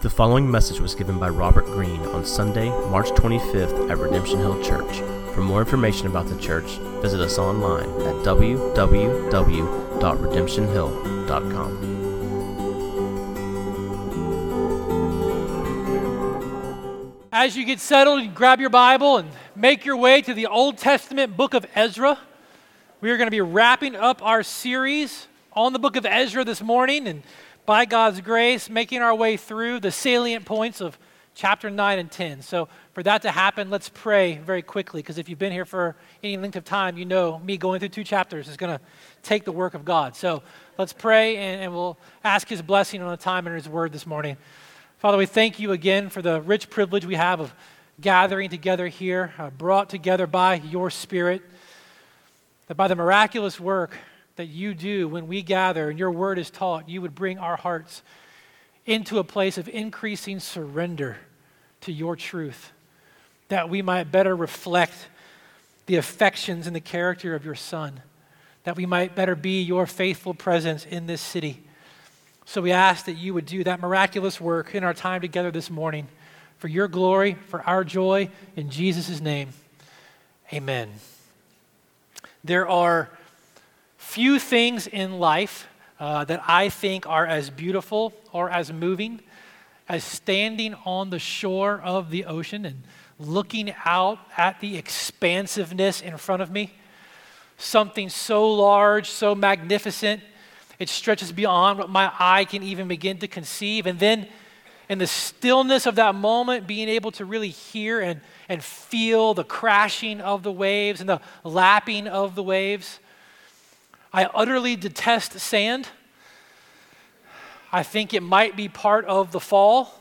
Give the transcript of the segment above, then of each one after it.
The following message was given by Robert Greene on Sunday, March 25th at Redemption Hill Church. For more information about the church, visit us online at www.redemptionhill.com. As you get settled, grab your Bible and make your way to the Old Testament book of Ezra. We are going to be wrapping up our series on the book of Ezra this morning and by God's grace, making our way through the salient points of chapter 9 and 10. So, for that to happen, let's pray very quickly, because if you've been here for any length of time, you know me going through two chapters is going to take the work of God. So, let's pray and, and we'll ask His blessing on the time and His word this morning. Father, we thank you again for the rich privilege we have of gathering together here, uh, brought together by your Spirit, that by the miraculous work that you do when we gather and your word is taught, you would bring our hearts into a place of increasing surrender to your truth, that we might better reflect the affections and the character of your Son, that we might better be your faithful presence in this city. So we ask that you would do that miraculous work in our time together this morning for your glory, for our joy, in Jesus' name. Amen. There are few things in life uh, that I think are as beautiful or as moving as standing on the shore of the ocean and looking out at the expansiveness in front of me. Something so large, so magnificent, it stretches beyond what my eye can even begin to conceive. And then, in the stillness of that moment, being able to really hear and, and feel the crashing of the waves and the lapping of the waves. I utterly detest sand. I think it might be part of the fall.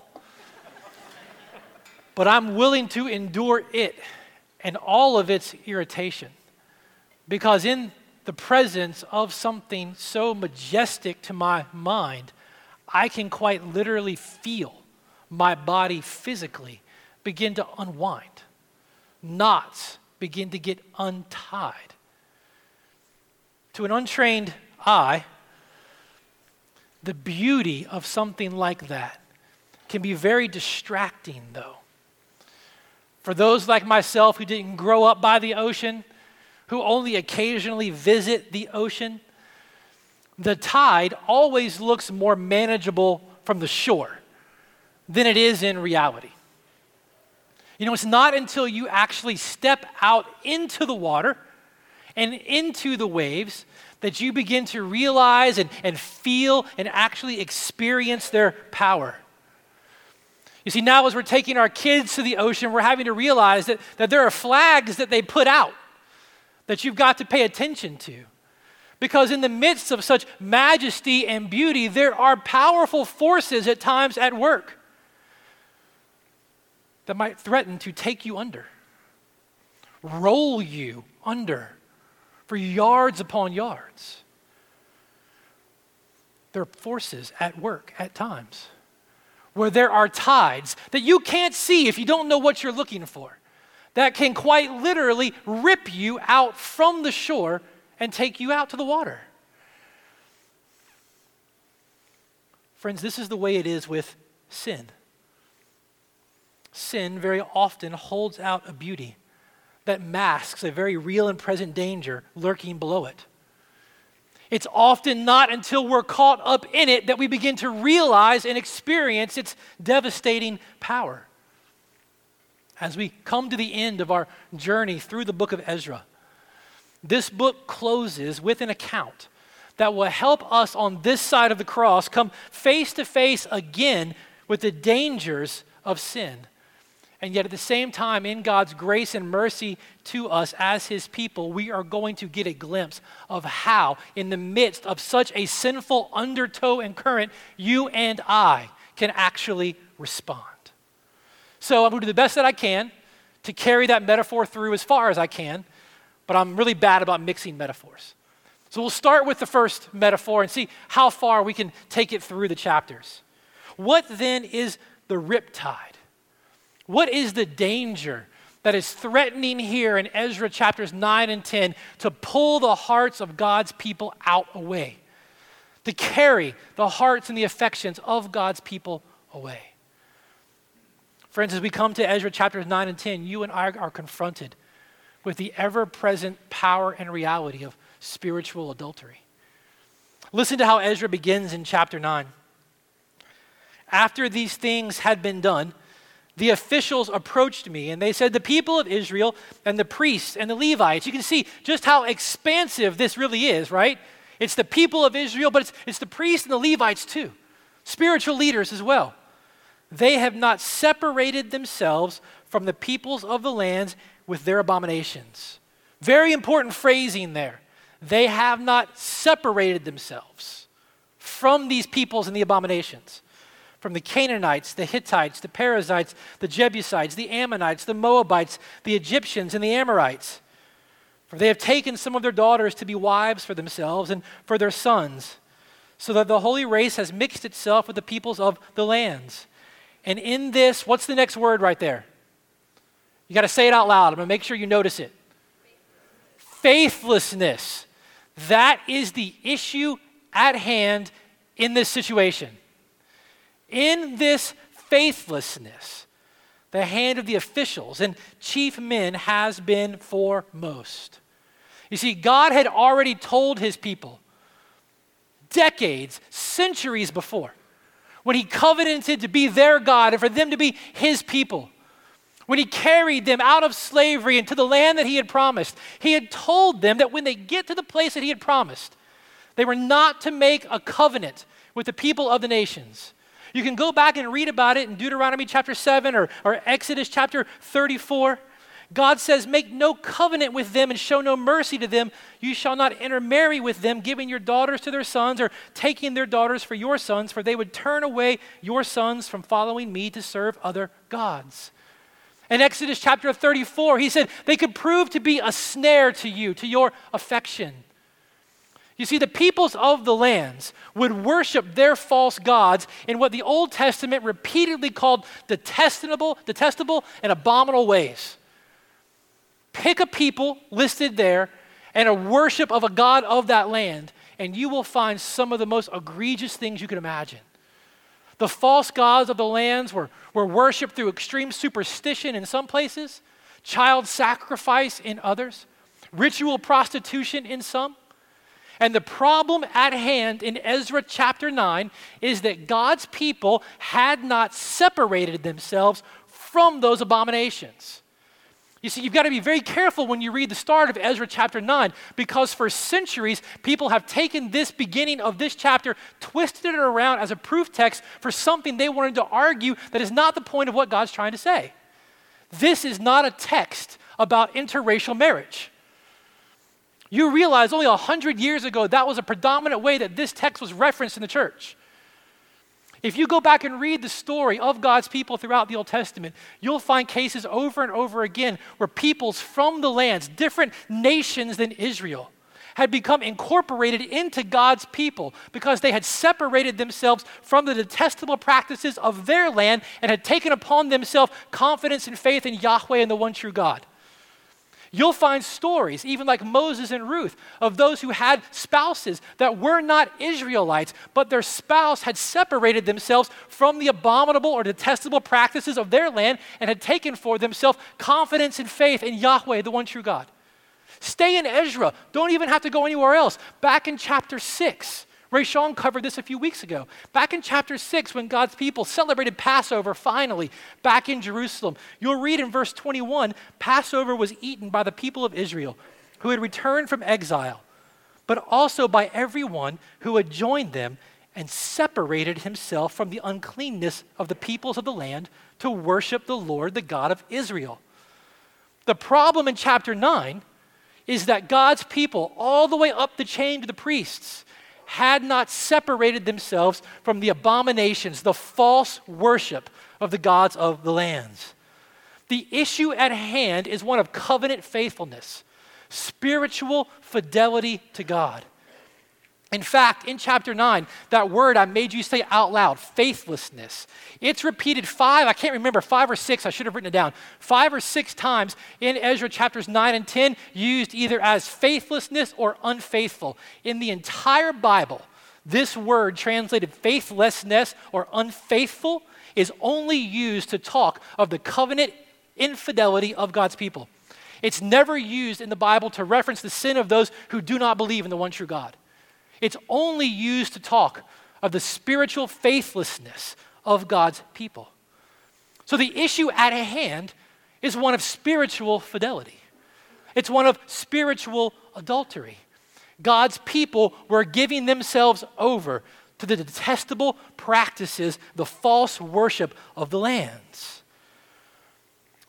but I'm willing to endure it and all of its irritation. Because in the presence of something so majestic to my mind, I can quite literally feel my body physically begin to unwind, knots begin to get untied to an untrained eye, the beauty of something like that can be very distracting, though. For those like myself who didn't grow up by the ocean, who only occasionally visit the ocean, the tide always looks more manageable from the shore than it is in reality. You know, it's not until you actually step out into the water and into the waves that you begin to realize and, and feel and actually experience their power. You see, now as we're taking our kids to the ocean, we're having to realize that, that there are flags that they put out that you've got to pay attention to. Because in the midst of such majesty and beauty, there are powerful forces at times at work that might threaten to take you under, roll you under for yards upon yards. There are forces at work at times where there are tides that you can't see if you don't know what you're looking for, that can quite literally rip you out from the shore and take you out to the water. Friends, this is the way it is with sin. Sin very often holds out a beauty that masks a very real and present danger lurking below it. It's often not until we're caught up in it that we begin to realize and experience its devastating power. As we come to the end of our journey through the book of Ezra, this book closes with an account that will help us on this side of the cross come face to face again with the dangers of sin and yet, at the same time, in God's grace and mercy to us as His people, we are going to get a glimpse of how, in the midst of such a sinful undertow and current, you and I can actually respond. So, I'm going to do the best that I can to carry that metaphor through as far as I can, but I'm really bad about mixing metaphors. So, we'll start with the first metaphor and see how far we can take it through the chapters. What then is the riptide? What is the danger that is threatening here in Ezra chapters 9 and 10 to pull the hearts of God's people out away? To carry the hearts and the affections of God's people away? Friends, as we come to Ezra chapters 9 and 10, you and I are confronted with the ever present power and reality of spiritual adultery. Listen to how Ezra begins in chapter 9. After these things had been done, the officials approached me and they said, The people of Israel and the priests and the Levites, you can see just how expansive this really is, right? It's the people of Israel, but it's, it's the priests and the Levites too, spiritual leaders as well. They have not separated themselves from the peoples of the lands with their abominations. Very important phrasing there. They have not separated themselves from these peoples and the abominations. From the Canaanites, the Hittites, the Perizzites, the Jebusites, the Ammonites, the Moabites, the Egyptians, and the Amorites. For they have taken some of their daughters to be wives for themselves and for their sons, so that the holy race has mixed itself with the peoples of the lands. And in this, what's the next word right there? You got to say it out loud. I'm going to make sure you notice it. Faithlessness. That is the issue at hand in this situation. In this faithlessness, the hand of the officials and chief men has been foremost. You see, God had already told his people decades, centuries before, when he covenanted to be their God and for them to be his people when he carried them out of slavery into the land that he had promised, he had told them that when they get to the place that he had promised, they were not to make a covenant with the people of the nations. You can go back and read about it in Deuteronomy chapter 7 or, or Exodus chapter 34. God says, Make no covenant with them and show no mercy to them. You shall not intermarry with them, giving your daughters to their sons or taking their daughters for your sons, for they would turn away your sons from following me to serve other gods. In Exodus chapter 34, he said they could prove to be a snare to you, to your affection. You see, the peoples of the lands would worship their false gods in what the Old Testament repeatedly called detestable, detestable and abominable ways. Pick a people listed there and a worship of a god of that land, and you will find some of the most egregious things you can imagine. The false gods of the lands were, were worshiped through extreme superstition in some places, child sacrifice in others, ritual prostitution in some. And the problem at hand in Ezra chapter 9 is that God's people had not separated themselves from those abominations. You see, you've got to be very careful when you read the start of Ezra chapter 9 because for centuries, people have taken this beginning of this chapter, twisted it around as a proof text for something they wanted to argue that is not the point of what God's trying to say. This is not a text about interracial marriage. You realize only 100 years ago, that was a predominant way that this text was referenced in the church. If you go back and read the story of God's people throughout the Old Testament, you'll find cases over and over again where peoples from the lands, different nations than Israel, had become incorporated into God's people because they had separated themselves from the detestable practices of their land and had taken upon themselves confidence and faith in Yahweh and the one true God. You'll find stories, even like Moses and Ruth, of those who had spouses that were not Israelites, but their spouse had separated themselves from the abominable or detestable practices of their land and had taken for themselves confidence and faith in Yahweh, the one true God. Stay in Ezra. Don't even have to go anywhere else. Back in chapter 6, Ray covered this a few weeks ago. Back in chapter 6, when God's people celebrated Passover finally back in Jerusalem, you'll read in verse 21 Passover was eaten by the people of Israel who had returned from exile, but also by everyone who had joined them and separated himself from the uncleanness of the peoples of the land to worship the Lord, the God of Israel. The problem in chapter 9 is that God's people, all the way up the chain to the priests, had not separated themselves from the abominations, the false worship of the gods of the lands. The issue at hand is one of covenant faithfulness, spiritual fidelity to God. In fact, in chapter 9, that word I made you say out loud, faithlessness, it's repeated five, I can't remember, five or six, I should have written it down, five or six times in Ezra chapters 9 and 10, used either as faithlessness or unfaithful. In the entire Bible, This word, translated faithlessness or unfaithful, is only used to talk of the covenant infidelity of God's people. It's never used in the Bible to reference the sin of those who do not believe in the one true God. It's only used to talk of the spiritual faithlessness of God's people. So the issue at hand is one of spiritual fidelity, it's one of spiritual adultery. God's people were giving themselves over to the detestable practices, the false worship of the lands.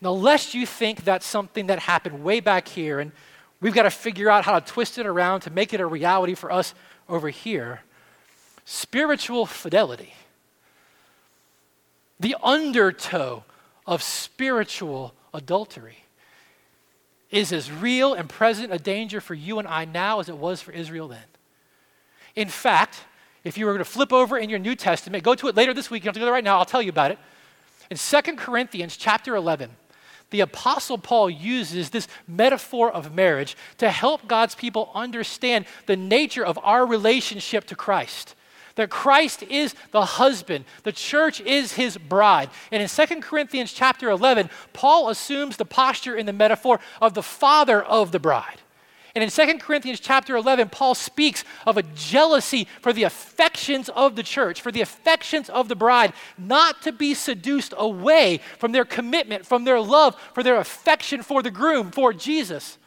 Now, lest you think that's something that happened way back here and we've got to figure out how to twist it around to make it a reality for us over here, spiritual fidelity, the undertow of spiritual adultery, is as real and present a danger for you and I now as it was for Israel then. In fact, if you were going to flip over in your New Testament, go to it later this week. You don't have to go there right now. I'll tell you about it. In 2 Corinthians chapter 11, the Apostle Paul uses this metaphor of marriage to help God's people understand the nature of our relationship to Christ that Christ is the husband, the church is his bride. And in 2 Corinthians chapter 11, Paul assumes the posture in the metaphor of the father of the bride. And in 2 Corinthians chapter 11, Paul speaks of a jealousy for the affections of the church, for the affections of the bride, not to be seduced away from their commitment, from their love, for their affection for the groom, for Jesus.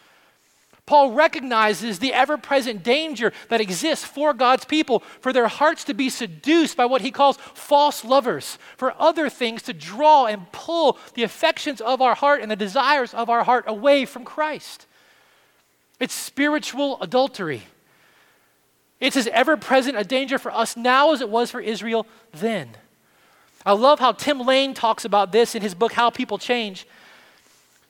Paul recognizes the ever present danger that exists for God's people, for their hearts to be seduced by what he calls false lovers, for other things to draw and pull the affections of our heart and the desires of our heart away from Christ. It's spiritual adultery. It's as ever present a danger for us now as it was for Israel then. I love how Tim Lane talks about this in his book, How People Change.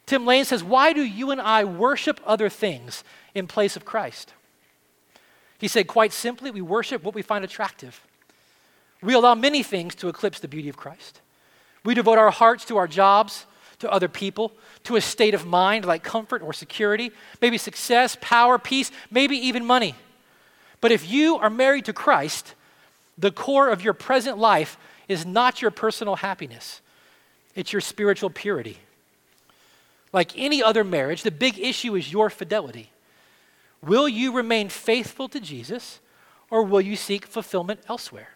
Tim Lane says, Why do you and I worship other things in place of Christ? He said, quite simply, we worship what we find attractive. We allow many things to eclipse the beauty of Christ. We devote our hearts to our jobs, to other people, to a state of mind like comfort or security, maybe success, power, peace, maybe even money. But if you are married to Christ, the core of your present life is not your personal happiness, it's your spiritual purity. Like any other marriage, the big issue is your fidelity. Will you remain faithful to Jesus or will you seek fulfillment elsewhere?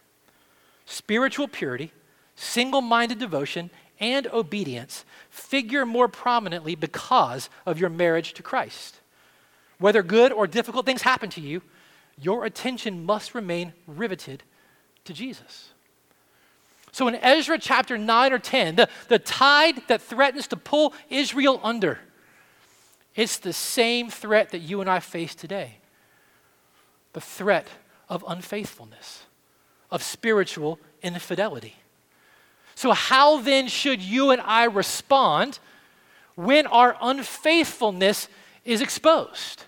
Spiritual purity, single minded devotion, and obedience figure more prominently because of your marriage to Christ. Whether good or difficult things happen to you, your attention must remain riveted to Jesus. So in Ezra chapter 9 or 10, the, the tide that threatens to pull Israel under, it's the same threat that you and I face today the threat of unfaithfulness, of spiritual infidelity. So, how then should you and I respond when our unfaithfulness is exposed?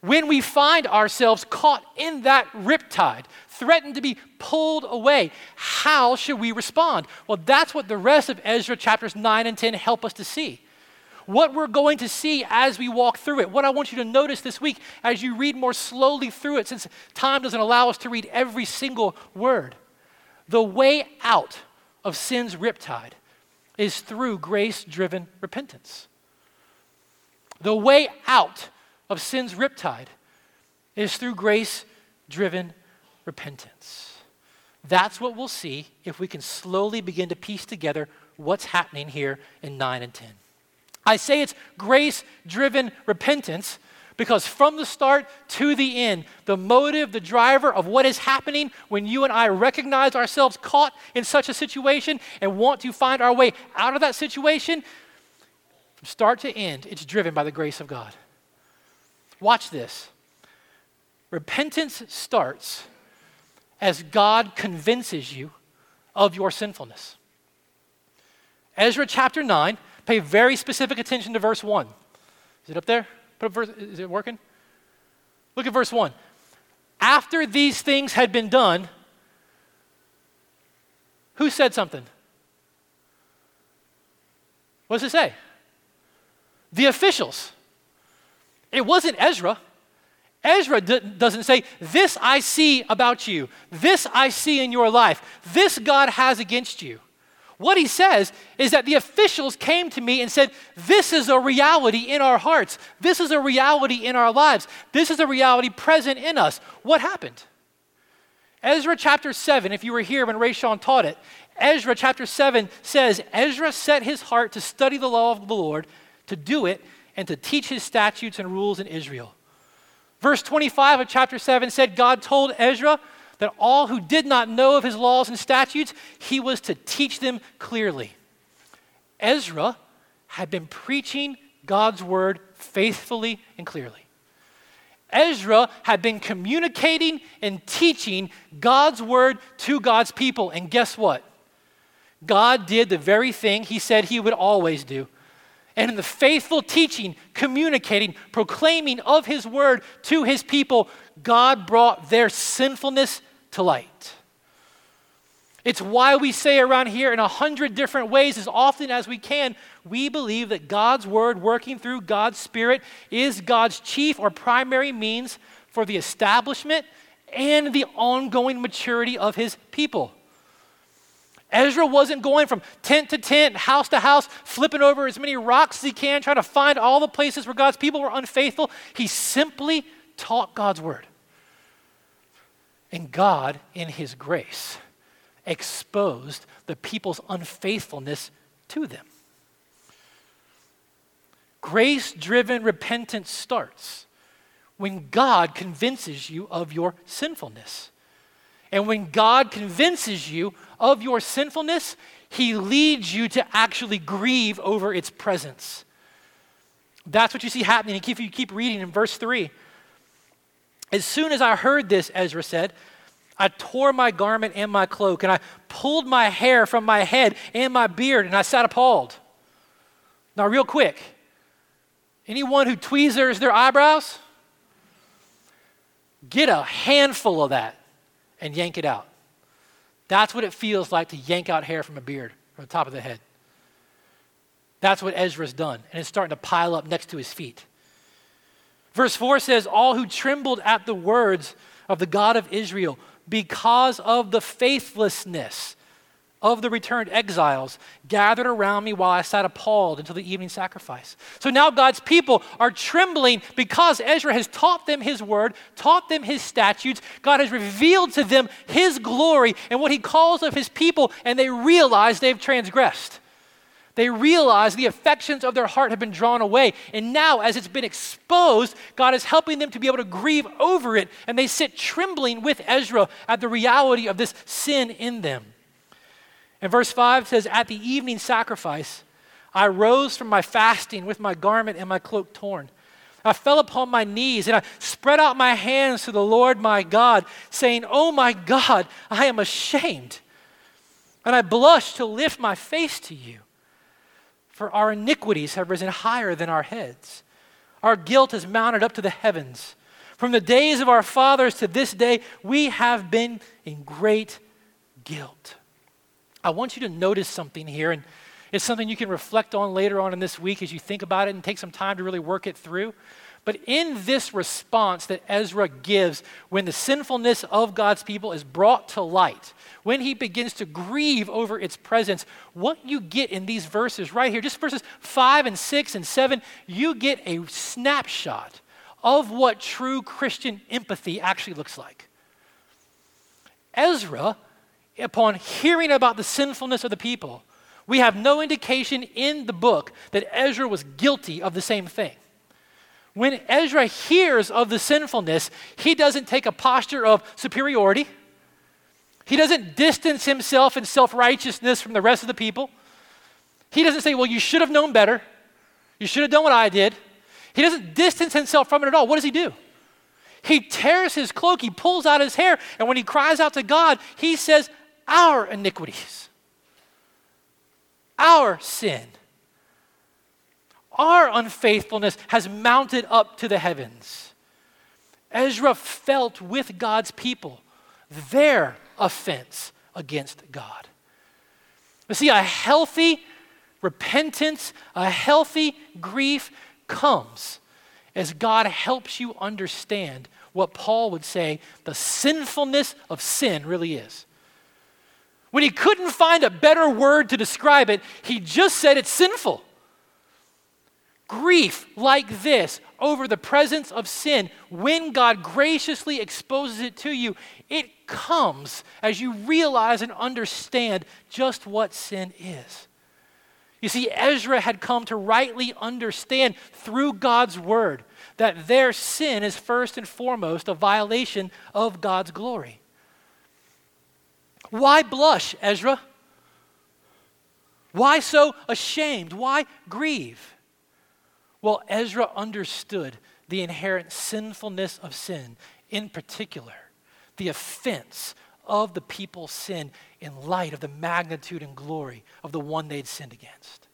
When we find ourselves caught in that riptide, threatened to be pulled away, how should we respond? Well, that's what the rest of Ezra chapters 9 and 10 help us to see. What we're going to see as we walk through it, what I want you to notice this week as you read more slowly through it, since time doesn't allow us to read every single word. The way out of sin's riptide is through grace driven repentance. The way out of sin's riptide is through grace driven repentance. That's what we'll see if we can slowly begin to piece together what's happening here in 9 and 10. I say it's grace driven repentance because from the start to the end, the motive, the driver of what is happening when you and I recognize ourselves caught in such a situation and want to find our way out of that situation, from start to end, it's driven by the grace of God. Watch this. Repentance starts as God convinces you of your sinfulness. Ezra chapter 9, pay very specific attention to verse 1. Is it up there? Verse, is it working? Look at verse 1. After these things had been done, who said something? What does it say? The officials. It wasn't Ezra. Ezra d- doesn't say, This I see about you. This I see in your life. This God has against you. What he says is that the officials came to me and said, This is a reality in our hearts. This is a reality in our lives. This is a reality present in us. What happened? Ezra chapter 7, if you were here when Ray Sean taught it, Ezra chapter 7 says, Ezra set his heart to study the law of the Lord, to do it, and to teach his statutes and rules in Israel. Verse 25 of chapter 7 said, God told Ezra that all who did not know of his laws and statutes, he was to teach them clearly. Ezra had been preaching God's word faithfully and clearly. Ezra had been communicating and teaching God's word to God's people. And guess what? God did the very thing he said he would always do. And in the faithful teaching, communicating, proclaiming of his word to his people, God brought their sinfulness to light. It's why we say around here in a hundred different ways, as often as we can, we believe that God's word working through God's Spirit is God's chief or primary means for the establishment and the ongoing maturity of his people. Ezra wasn't going from tent to tent, house to house, flipping over as many rocks as he can, trying to find all the places where God's people were unfaithful. He simply taught God's word. And God, in his grace, exposed the people's unfaithfulness to them. Grace driven repentance starts when God convinces you of your sinfulness. And when God convinces you of your sinfulness, He leads you to actually grieve over its presence. That's what you see happening. If you keep reading in verse 3, as soon as I heard this, Ezra said, I tore my garment and my cloak, and I pulled my hair from my head and my beard, and I sat appalled. Now, real quick, anyone who tweezers their eyebrows, get a handful of that and yank it out. That's what it feels like to yank out hair from a beard from the top of the head. That's what Ezra's done, and it's starting to pile up next to his feet. Verse 4 says, All who trembled at the words of the God of Israel because of the faithlessness of the returned exiles gathered around me while I sat appalled until the evening sacrifice. So now God's people are trembling because Ezra has taught them his word, taught them his statutes. God has revealed to them his glory and what he calls of his people, and they realize they've transgressed. They realize the affections of their heart have been drawn away. And now, as it's been exposed, God is helping them to be able to grieve over it. And they sit trembling with Ezra at the reality of this sin in them. And verse 5 says, At the evening sacrifice, I rose from my fasting with my garment and my cloak torn. I fell upon my knees and I spread out my hands to the Lord my God, saying, Oh my God, I am ashamed. And I blush to lift my face to you for our iniquities have risen higher than our heads. Our guilt has mounted up to the heavens. From the days of our fathers to this day, we have been in great guilt. I want you to notice something here, and it's something you can reflect on later on in this week as you think about it and take some time to really work it through. But in this response that Ezra gives when the sinfulness of God's people is brought to light, when he begins to grieve over its presence, what you get in these verses right here, just verses 5 and 6 and 7, you get a snapshot of what true Christian empathy actually looks like. Ezra, upon hearing about the sinfulness of the people, we have no indication in the book that Ezra was guilty of the same thing. When Ezra hears of the sinfulness, he doesn't take a posture of superiority. He doesn't distance himself in self righteousness from the rest of the people. He doesn't say, Well, you should have known better. You should have done what I did. He doesn't distance himself from it at all. What does he do? He tears his cloak, he pulls out his hair, and when he cries out to God, he says, Our iniquities, our sin our unfaithfulness has mounted up to the heavens. Ezra felt with God's people their offense against God. You see, a healthy repentance, a healthy grief comes as God helps you understand what Paul would say the sinfulness of sin really is. When he couldn't find a better word to describe it, he just said it's sinful. Grief like this over the presence of sin, when God graciously exposes it to you, it comes as you realize and understand just what sin is. You see, Ezra had come to rightly understand through God's word that their sin is first and foremost a violation of God's glory. Why blush, Ezra? Why so ashamed? Why grieve? Well, Ezra understood the inherent sinfulness of sin, in particular, the offense of the people's sin in light of the magnitude and glory of the one they'd sinned against.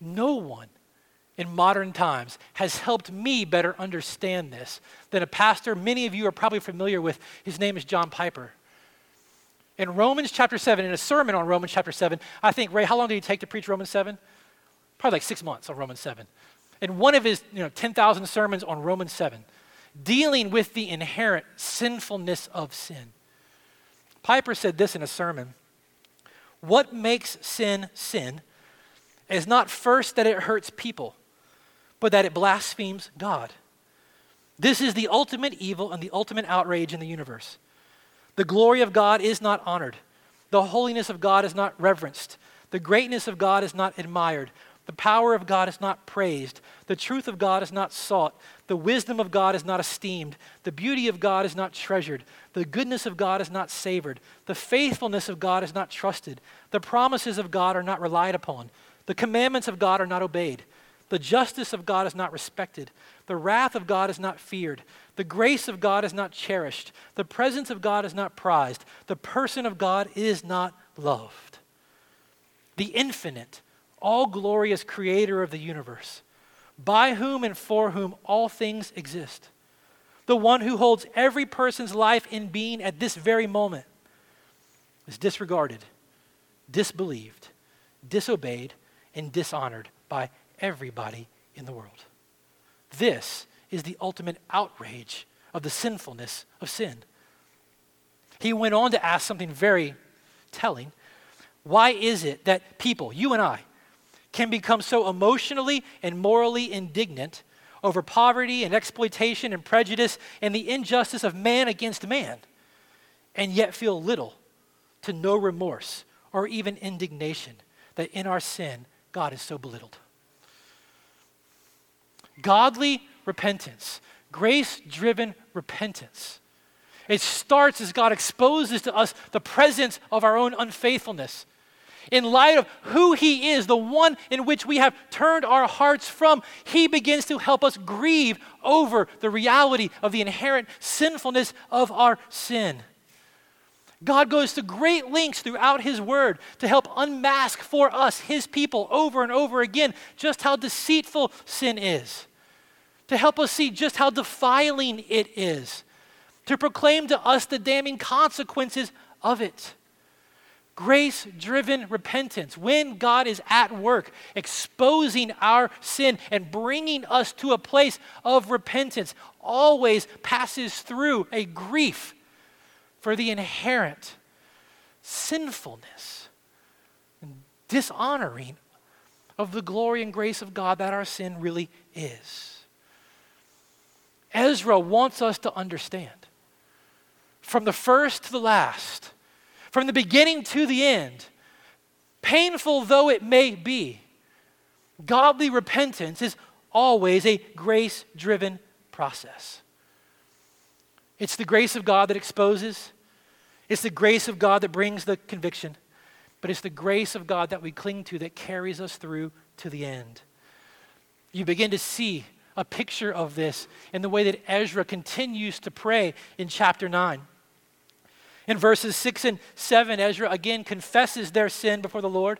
No one in modern times has helped me better understand this than a pastor many of you are probably familiar with. His name is John Piper. In Romans chapter 7, in a sermon on Romans chapter 7, I think, Ray, how long did he take to preach Romans 7? Probably like six months on Romans 7. In one of his you know, 10,000 sermons on Romans 7, dealing with the inherent sinfulness of sin, Piper said this in a sermon What makes sin sin is not first that it hurts people, but that it blasphemes God. This is the ultimate evil and the ultimate outrage in the universe. The glory of God is not honored. The holiness of God is not reverenced. The greatness of God is not admired. The power of God is not praised. The truth of God is not sought. The wisdom of God is not esteemed. The beauty of God is not treasured. The goodness of God is not savored. The faithfulness of God is not trusted. The promises of God are not relied upon. The commandments of God are not obeyed. The justice of God is not respected. The wrath of God is not feared. The grace of God is not cherished. The presence of God is not prized. The person of God is not loved. The infinite, all glorious creator of the universe, by whom and for whom all things exist, the one who holds every person's life in being at this very moment, is disregarded, disbelieved, disobeyed, and dishonored by everybody in the world. This is the ultimate outrage of the sinfulness of sin. He went on to ask something very telling. Why is it that people, you and I, can become so emotionally and morally indignant over poverty and exploitation and prejudice and the injustice of man against man, and yet feel little to no remorse or even indignation that in our sin, God is so belittled? Godly repentance, grace driven repentance. It starts as God exposes to us the presence of our own unfaithfulness. In light of who He is, the one in which we have turned our hearts from, He begins to help us grieve over the reality of the inherent sinfulness of our sin. God goes to great lengths throughout His Word to help unmask for us, His people, over and over again, just how deceitful sin is, to help us see just how defiling it is, to proclaim to us the damning consequences of it. Grace driven repentance, when God is at work exposing our sin and bringing us to a place of repentance, always passes through a grief for the inherent sinfulness and dishonoring of the glory and grace of God that our sin really is. Ezra wants us to understand from the first to the last, from the beginning to the end, painful though it may be, godly repentance is always a grace driven process. It's the grace of God that exposes, it's the grace of God that brings the conviction, but it's the grace of God that we cling to that carries us through to the end. You begin to see a picture of this in the way that Ezra continues to pray in chapter 9. In verses 6 and 7, Ezra again confesses their sin before the Lord.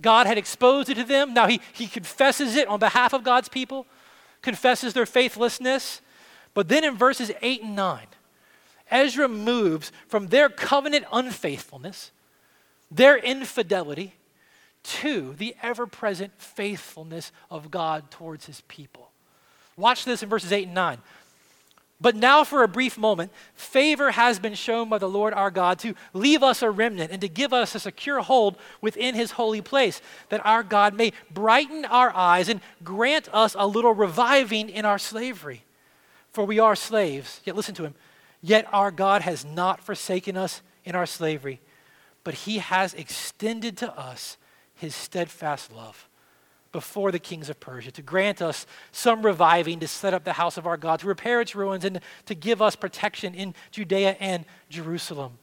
God had exposed it to them. Now he, he confesses it on behalf of God's people, confesses their faithlessness. But then in verses 8 and 9, Ezra moves from their covenant unfaithfulness, their infidelity, to the ever present faithfulness of God towards his people. Watch this in verses 8 and 9. But now, for a brief moment, favor has been shown by the Lord our God to leave us a remnant and to give us a secure hold within his holy place, that our God may brighten our eyes and grant us a little reviving in our slavery. For we are slaves, yet listen to him, yet our God has not forsaken us in our slavery, but he has extended to us his steadfast love before the kings of Persia, to grant us some reviving, to set up the house of our God, to repair its ruins, and to give us protection in Judea and Jerusalem.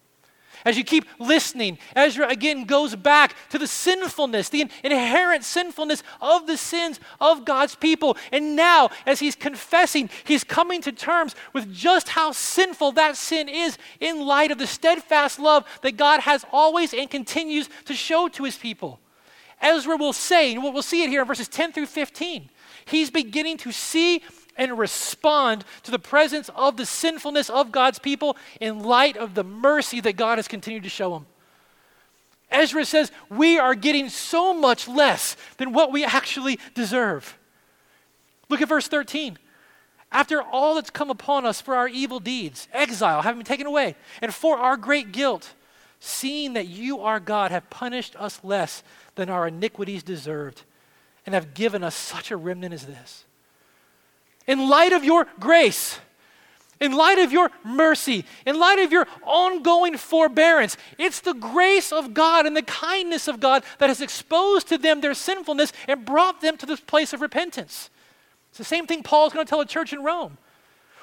As you keep listening, Ezra again goes back to the sinfulness, the inherent sinfulness of the sins of God's people. And now, as he's confessing, he's coming to terms with just how sinful that sin is in light of the steadfast love that God has always and continues to show to his people. Ezra will say, and we'll see it here in verses 10 through 15, he's beginning to see and respond to the presence of the sinfulness of God's people in light of the mercy that God has continued to show him. Ezra says, We are getting so much less than what we actually deserve. Look at verse 13. After all that's come upon us for our evil deeds, exile, having been taken away, and for our great guilt, seeing that you, our God, have punished us less than our iniquities deserved, and have given us such a remnant as this. In light of your grace, in light of your mercy, in light of your ongoing forbearance, it's the grace of God and the kindness of God that has exposed to them their sinfulness and brought them to this place of repentance. It's the same thing Paul's going to tell a church in Rome.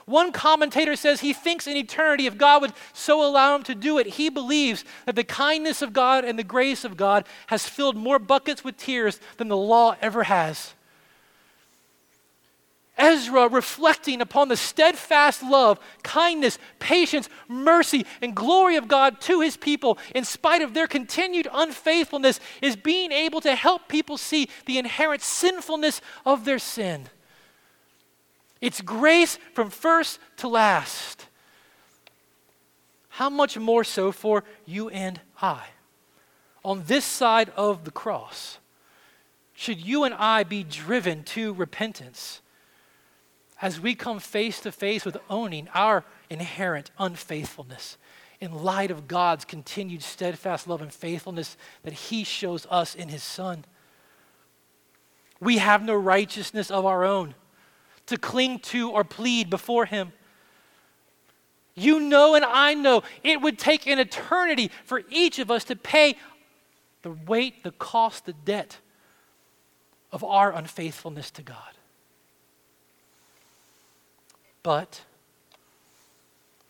One commentator says he thinks in eternity, if God would so allow him to do it, he believes that the kindness of God and the grace of God has filled more buckets with tears than the law ever has. Ezra, reflecting upon the steadfast love, kindness, patience, mercy, and glory of God to his people, in spite of their continued unfaithfulness, is being able to help people see the inherent sinfulness of their sin. It's grace from first to last. How much more so for you and I? On this side of the cross, should you and I be driven to repentance as we come face to face with owning our inherent unfaithfulness in light of God's continued steadfast love and faithfulness that He shows us in His Son? We have no righteousness of our own to cling to or plead before Him. You know, and I know it would take an eternity for each of us to pay the weight, the cost, the debt of our unfaithfulness to God. But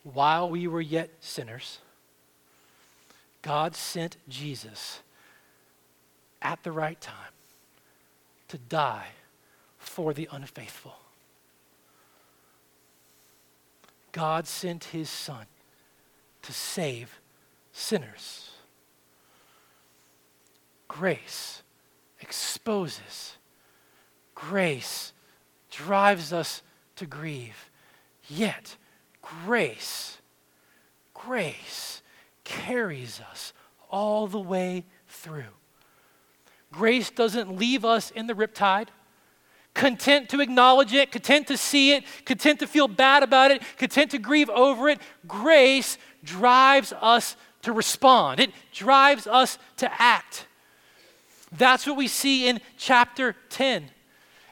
while we were yet sinners, God sent Jesus at the right time to die for the unfaithful. God sent his son to save sinners. Grace exposes, grace drives us to grieve. Yet, grace, grace carries us all the way through. Grace doesn't leave us in the riptide content to acknowledge it, content to see it, content to feel bad about it, content to grieve over it. Grace drives us to respond, it drives us to act. That's what we see in chapter 10.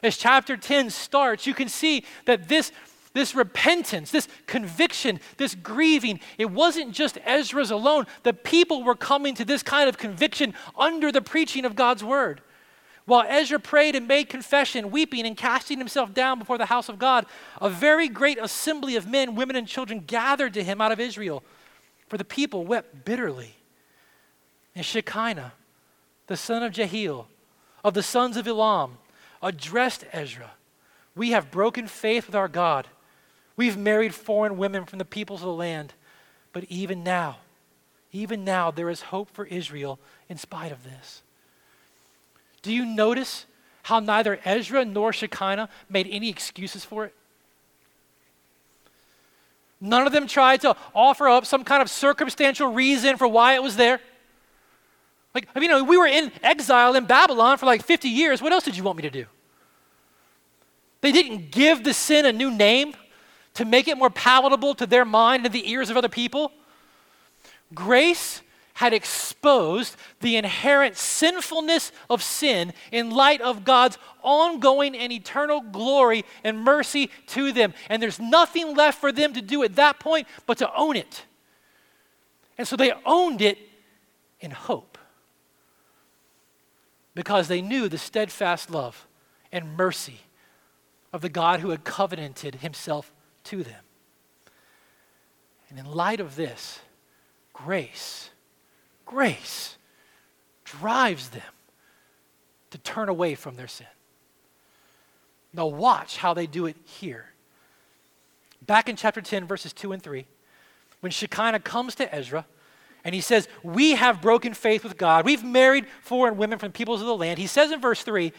As chapter 10 starts, you can see that this, this repentance, this conviction, this grieving, it wasn't just Ezra's alone. The people were coming to this kind of conviction under the preaching of God's word. While Ezra prayed and made confession, weeping and casting himself down before the house of God, a very great assembly of men, women, and children gathered to him out of Israel, for the people wept bitterly. And Shecaniah, the son of Jehiel, of the sons of Elam, addressed Ezra We have broken faith with our God. We've married foreign women from the peoples of the land. But even now, even now, there is hope for Israel in spite of this. Do you notice how neither Ezra nor Shecaniah made any excuses for it? None of them tried to offer up some kind of circumstantial reason for why it was there. Like, I mean, you know, we were in exile in Babylon for like 50 years. What else did you want me to do? They didn't give the sin a new name to make it more palatable to their mind and the ears of other people. Grace had exposed the inherent sinfulness of sin in light of God's ongoing and eternal glory and mercy to them. And there's nothing left for them to do at that point but to own it. And so they owned it in hope because they knew the steadfast love and mercy of the God who had covenanted himself to them. And in light of this, grace, grace drives them to turn away from their sin. Now, watch how they do it here. Back in chapter 10, verses 2 and 3, when Shecaniah comes to Ezra and he says, We have broken faith with God. We've married foreign women from the peoples of the land. He says in verse 3,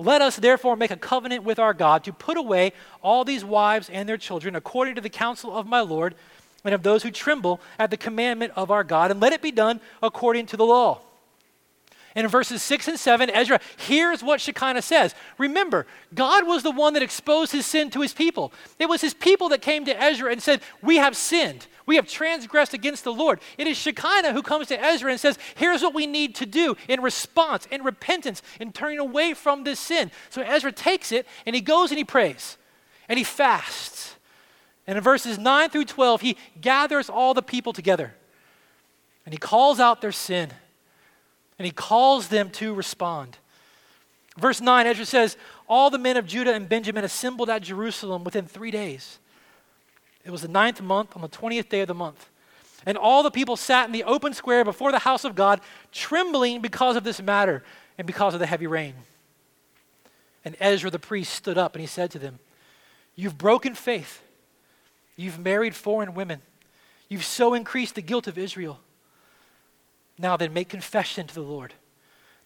let us therefore make a covenant with our God to put away all these wives and their children according to the counsel of my Lord and of those who tremble at the commandment of our God, and let it be done according to the law. And in verses 6 and 7, Ezra hears what Shecaniah says. Remember, God was the one that exposed his sin to his people. It was his people that came to Ezra and said, We have sinned. We have transgressed against the Lord. It is Shecaniah who comes to Ezra and says, Here's what we need to do in response, in repentance, in turning away from this sin. So Ezra takes it and he goes and he prays and he fasts. And in verses 9 through 12, he gathers all the people together and he calls out their sin and he calls them to respond. Verse 9, Ezra says, All the men of Judah and Benjamin assembled at Jerusalem within three days. It was the ninth month, on the 20th day of the month. And all the people sat in the open square before the house of God, trembling because of this matter and because of the heavy rain. And Ezra the priest stood up and he said to them, You've broken faith. You've married foreign women. You've so increased the guilt of Israel. Now then, make confession to the Lord,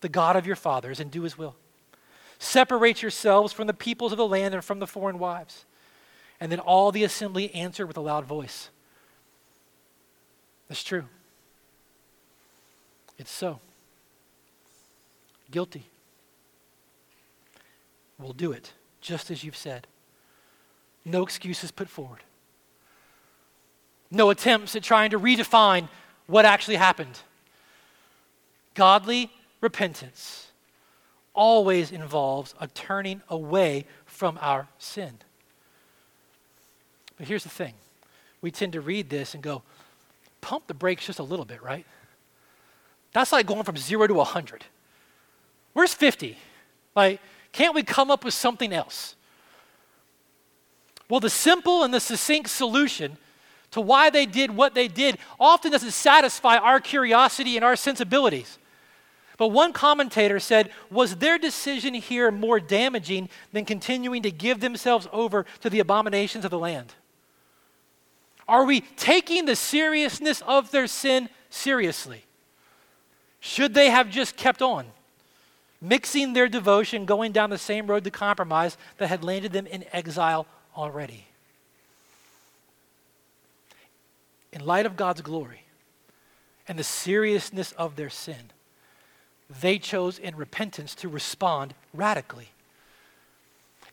the God of your fathers, and do his will. Separate yourselves from the peoples of the land and from the foreign wives. And then all the assembly answered with a loud voice. That's true. It's so. Guilty. We'll do it just as you've said. No excuses put forward. No attempts at trying to redefine what actually happened. Godly repentance always involves a turning away from our sin. But here's the thing we tend to read this and go, pump the brakes just a little bit, right? That's like going from zero to 100. Where's 50? Like, can't we come up with something else? Well, the simple and the succinct solution to why they did what they did often doesn't satisfy our curiosity and our sensibilities. But one commentator said, Was their decision here more damaging than continuing to give themselves over to the abominations of the land? Are we taking the seriousness of their sin seriously? Should they have just kept on, mixing their devotion, going down the same road to compromise that had landed them in exile already? In light of God's glory and the seriousness of their sin, they chose in repentance to respond radically.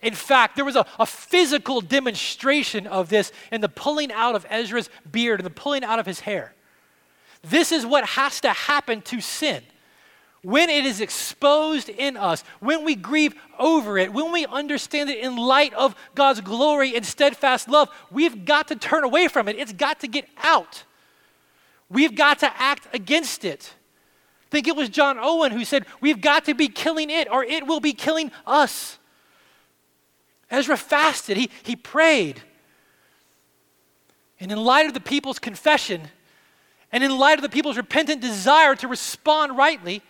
In fact, there was a, a, physical demonstration of this in the pulling out of Ezra's beard and the pulling out of his hair. This is what has to happen to sin. When it is exposed in us, when we grieve over it, when we understand it in light of God's glory and steadfast love, we've got to turn away from it. It's got to get out. We've got to act against it. I think it was John Owen who said, We've got to be killing it or it will be killing us. Ezra fasted, he, he prayed. And in light of the people's confession, and in light of the people's repentant desire to respond rightly,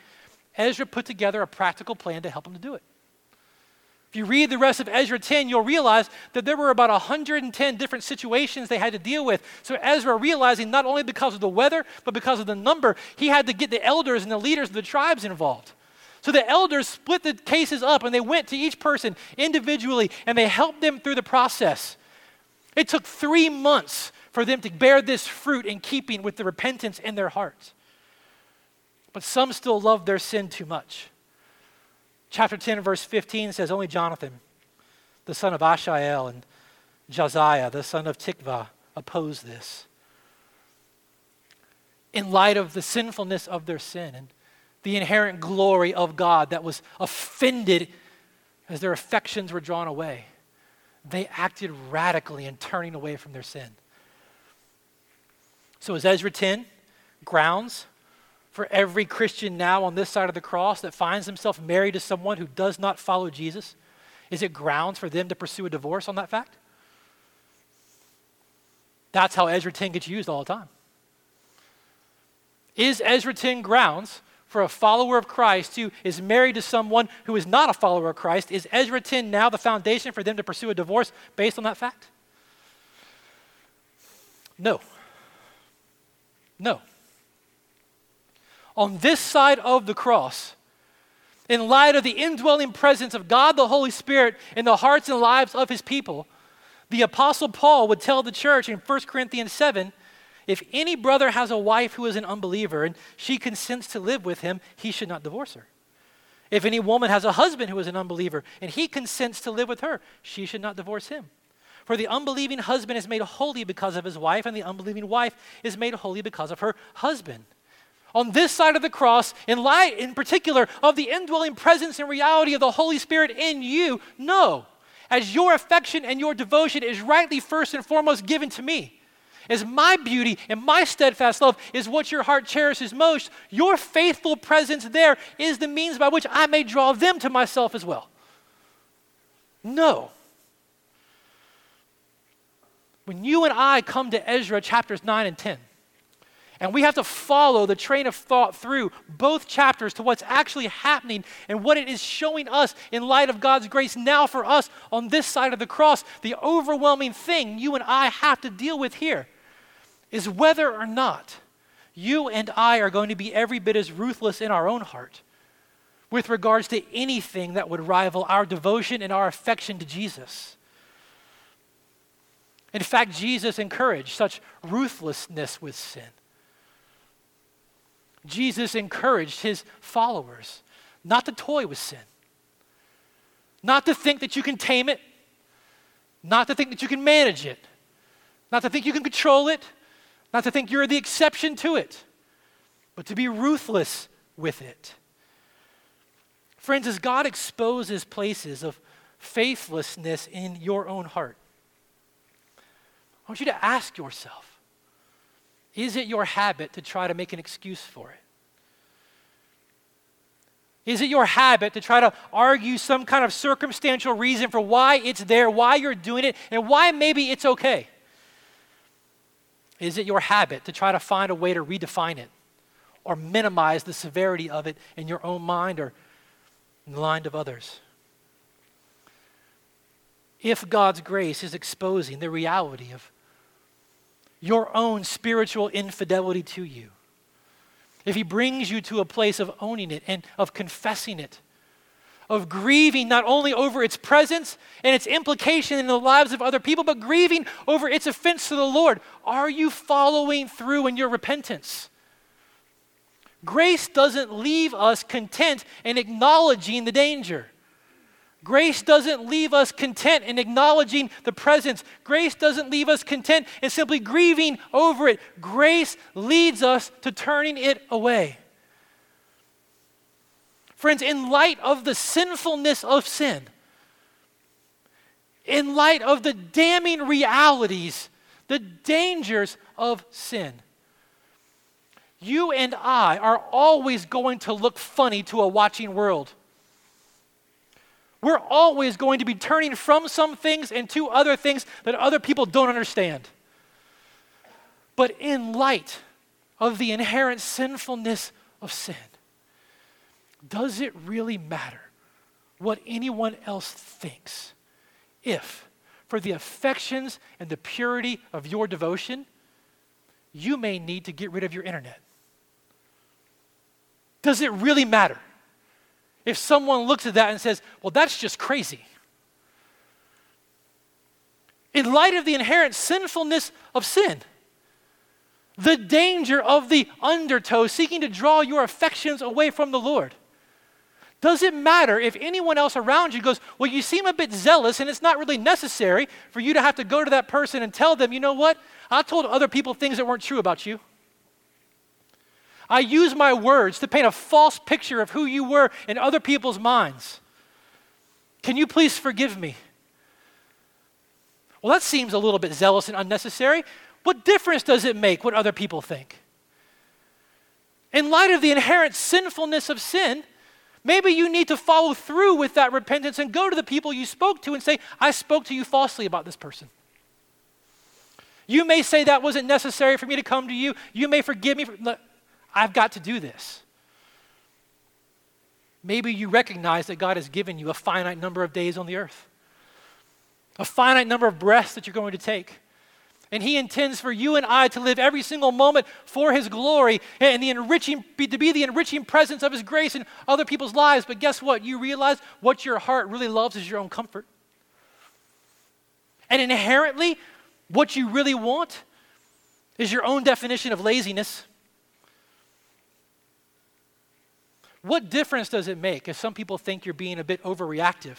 Ezra put together a practical plan to help them to do it. If you read the rest of Ezra 10, you'll realize that there were about 110 different situations they had to deal with. So Ezra, realizing not only because of the weather, but because of the number, he had to get the elders and the leaders of the tribes involved. So the elders split the cases up and they went to each person individually and they helped them through the process. It took three months for them to bear this fruit in keeping with the repentance in their hearts. But some still loved their sin too much. Chapter 10, verse 15 says, Only Jonathan, the son of Asahel, and Josiah, the son of Tikvah, opposed this. In light of the sinfulness of their sin and the inherent glory of God that was offended as their affections were drawn away, they acted radically in turning away from their sin. So, is Ezra 10 grounds for every Christian now on this side of the cross that finds himself married to someone who does not follow Jesus? Is it grounds for them to pursue a divorce on that fact? That's how Ezra 10 gets used all the time. Is Ezra 10 grounds for a follower of Christ who is married to someone who is not a follower of Christ? Is Ezra 10 now the foundation for them to pursue a divorce based on that fact? No. No. On this side of the cross, in light of the indwelling presence of God the Holy Spirit in the hearts and lives of his people, the Apostle Paul would tell the church in 1 Corinthians 7 if any brother has a wife who is an unbeliever and she consents to live with him, he should not divorce her. If any woman has a husband who is an unbeliever and he consents to live with her, she should not divorce him. For the unbelieving husband is made holy because of his wife, and the unbelieving wife is made holy because of her husband. On this side of the cross, in light in particular of the indwelling presence and reality of the Holy Spirit in you, no. As your affection and your devotion is rightly first and foremost given to me, as my beauty and my steadfast love is what your heart cherishes most, your faithful presence there is the means by which I may draw them to myself as well. No. When you and I come to Ezra chapters 9 and 10, and we have to follow the train of thought through both chapters to what's actually happening and what it is showing us in light of God's grace now for us on this side of the cross. The overwhelming thing you and I have to deal with here is whether or not you and I are going to be every bit as ruthless in our own heart with regards to anything that would rival our devotion and our affection to Jesus. In fact, Jesus encouraged such ruthlessness with sin. Jesus encouraged his followers not to toy with sin, not to think that you can tame it, not to think that you can manage it, not to think you can control it, not to think you're the exception to it, but to be ruthless with it. Friends, as God exposes places of faithlessness in your own heart, I want you to ask yourself is it your habit to try to make an excuse for it? Is it your habit to try to argue some kind of circumstantial reason for why it's there, why you're doing it, and why maybe it's okay? Is it your habit to try to find a way to redefine it or minimize the severity of it in your own mind or in the mind of others? If God's grace is exposing the reality of your own spiritual infidelity to you, if He brings you to a place of owning it and of confessing it, of grieving not only over its presence and its implication in the lives of other people, but grieving over its offense to the Lord. Are you following through in your repentance? Grace doesn't leave us content in acknowledging the danger. Grace doesn't leave us content in acknowledging the presence. Grace doesn't leave us content in simply grieving over it. Grace leads us to turning it away. Friends, in light of the sinfulness of sin, in light of the damning realities, the dangers of sin, you and I are always going to look funny to a watching world. We're always going to be turning from some things and to other things that other people don't understand. But in light of the inherent sinfulness of sin, does it really matter what anyone else thinks if, for the affections and the purity of your devotion, you may need to get rid of your internet? Does it really matter if someone looks at that and says, well, that's just crazy? In light of the inherent sinfulness of sin, the danger of the undertow seeking to draw your affections away from the Lord, Does it matter if anyone else around you goes, Well, you seem a bit zealous, and it's not really necessary for you to have to go to that person and tell them, You know what? I told other people things that weren't true about you. I use my words to paint a false picture of who you were in other people's minds. Can you please forgive me? Well, that seems a little bit zealous and unnecessary. What difference does it make what other people think? In light of the inherent sinfulness of sin, maybe you need to follow through with that repentance and go to the people you spoke to and say, I spoke to you falsely about this person. You may say that wasn't necessary for me to come to you. You may forgive me. For, I've got to do this. Maybe you recognize that God has given you a finite number of days on the earth, a finite number of breaths that you're going to take. And He intends for you and I to live every single moment for His glory and the enriching, to be the enriching presence of His grace in other people's lives. But guess what? You realize what your heart really loves is your own comfort. And inherently, what you really want is your own definition of laziness. What difference does it make if some people think you're being a bit overreactive?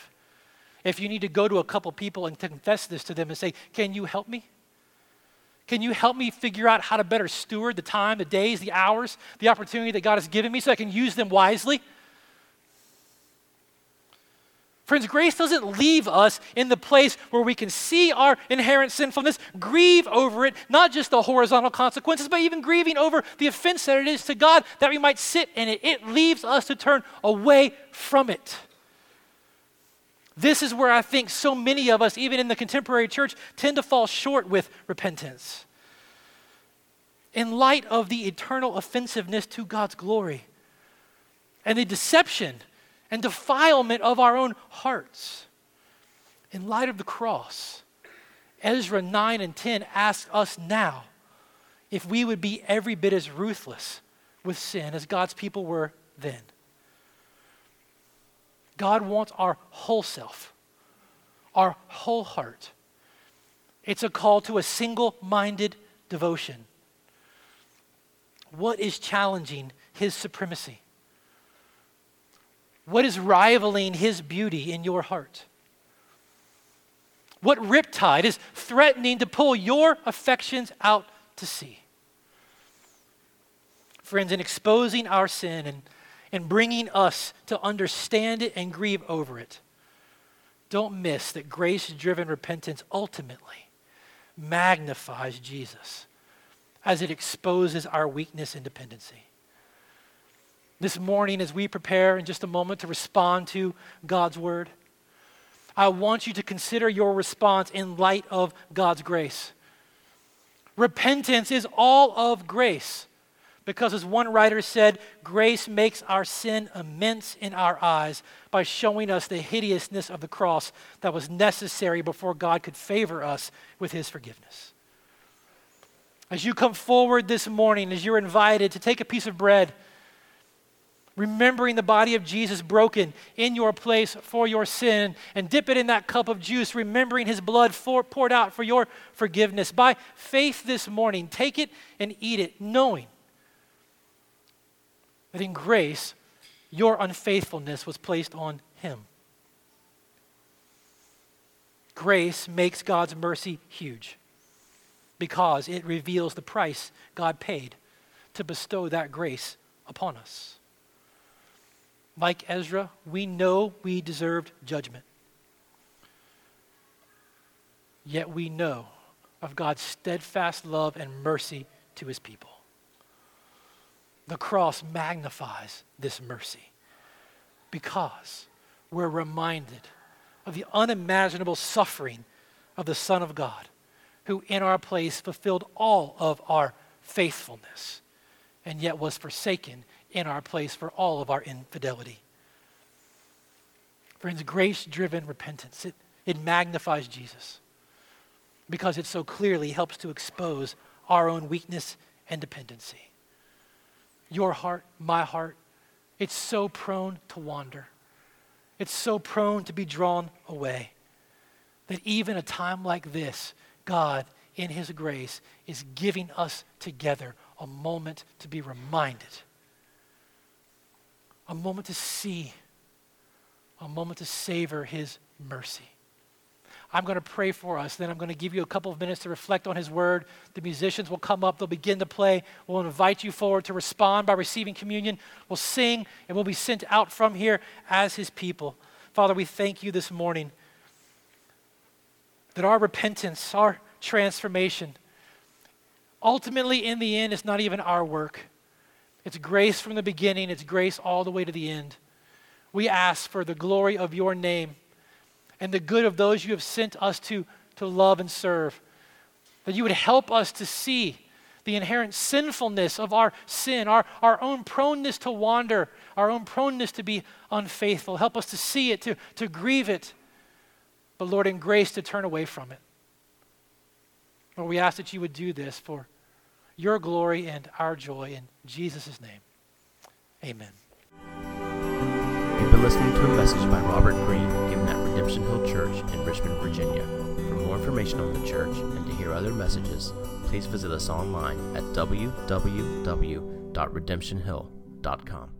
If you need to go to a couple people and confess this to them and say, Can you help me? Can you help me figure out how to better steward the time, the days, the hours, the opportunity that God has given me so I can use them wisely? Friends, grace doesn't leave us in the place where we can see our inherent sinfulness, grieve over it, not just the horizontal consequences, but even grieving over the offense that it is to God, that we might sit in it. It leaves us to turn away from it. This is where I think so many of us, even in the contemporary church, tend to fall short with repentance. In light of the eternal offensiveness to God's glory and the deception and defilement of our own hearts, in light of the cross, Ezra 9 and 10 ask us now if we would be every bit as ruthless with sin as God's people were then. God wants our whole self, our whole heart. It's a call to a single minded devotion. What is challenging his supremacy? What is rivaling his beauty in your heart? What riptide is threatening to pull your affections out to sea? Friends, in exposing our sin and and bringing us to understand it and grieve over it. Don't miss that grace driven repentance ultimately magnifies Jesus as it exposes our weakness and dependency. This morning, as we prepare in just a moment to respond to God's word, I want you to consider your response in light of God's grace. Repentance is all of grace. Because, as one writer said, grace makes our sin immense in our eyes by showing us the hideousness of the cross that was necessary before God could favor us with his forgiveness. As you come forward this morning, as you're invited to take a piece of bread, remembering the body of Jesus broken in your place for your sin, and dip it in that cup of juice, remembering his blood for, poured out for your forgiveness. By faith this morning, take it and eat it, knowing that in grace, your unfaithfulness was placed on him. Grace makes God's mercy huge because it reveals the price God paid to bestow that grace upon us. Like Ezra, we know we deserved judgment. Yet we know of God's steadfast love and mercy to his people. The cross magnifies this mercy because we're reminded of the unimaginable suffering of the Son of God, who in our place fulfilled all of our faithfulness and yet was forsaken in our place for all of our infidelity. Friends, grace driven repentance, it, it magnifies Jesus because it so clearly helps to expose our own weakness and dependency your heart, my heart, it's so prone to wander. It's so prone to be drawn away that even a time like this, God, in His grace, is giving us together a moment to be reminded, a moment to see a moment to savor his mercy. I'm going to pray for us. Then I'm going to give you a couple of minutes to reflect on His Word. The musicians will come up, they'll begin to play. We'll invite you forward to respond by receiving communion. We'll sing, and we'll be sent out from here as His people. Father, we thank you this morning that our repentance, our transformation, ultimately in the end, is not even our work. It's grace from the beginning, it's grace all the way to the end. We ask for the glory of your name and the good of those you have sent us to, to love and serve. That you would help us to see the inherent sinfulness of our sin, our, our own proneness to wander, our own proneness to be unfaithful. Help us to see it, to, to grieve it, but Lord, in grace to turn away from it. Lord, we ask that you would do this for your glory and our joy in Jesus' name. Amen. You've been listening to a message by Robert Greene given at Redemption Hill Church in Richmond, Virginia. For more information on the church and to hear other messages, please visit us online at www.redemptionhill.com.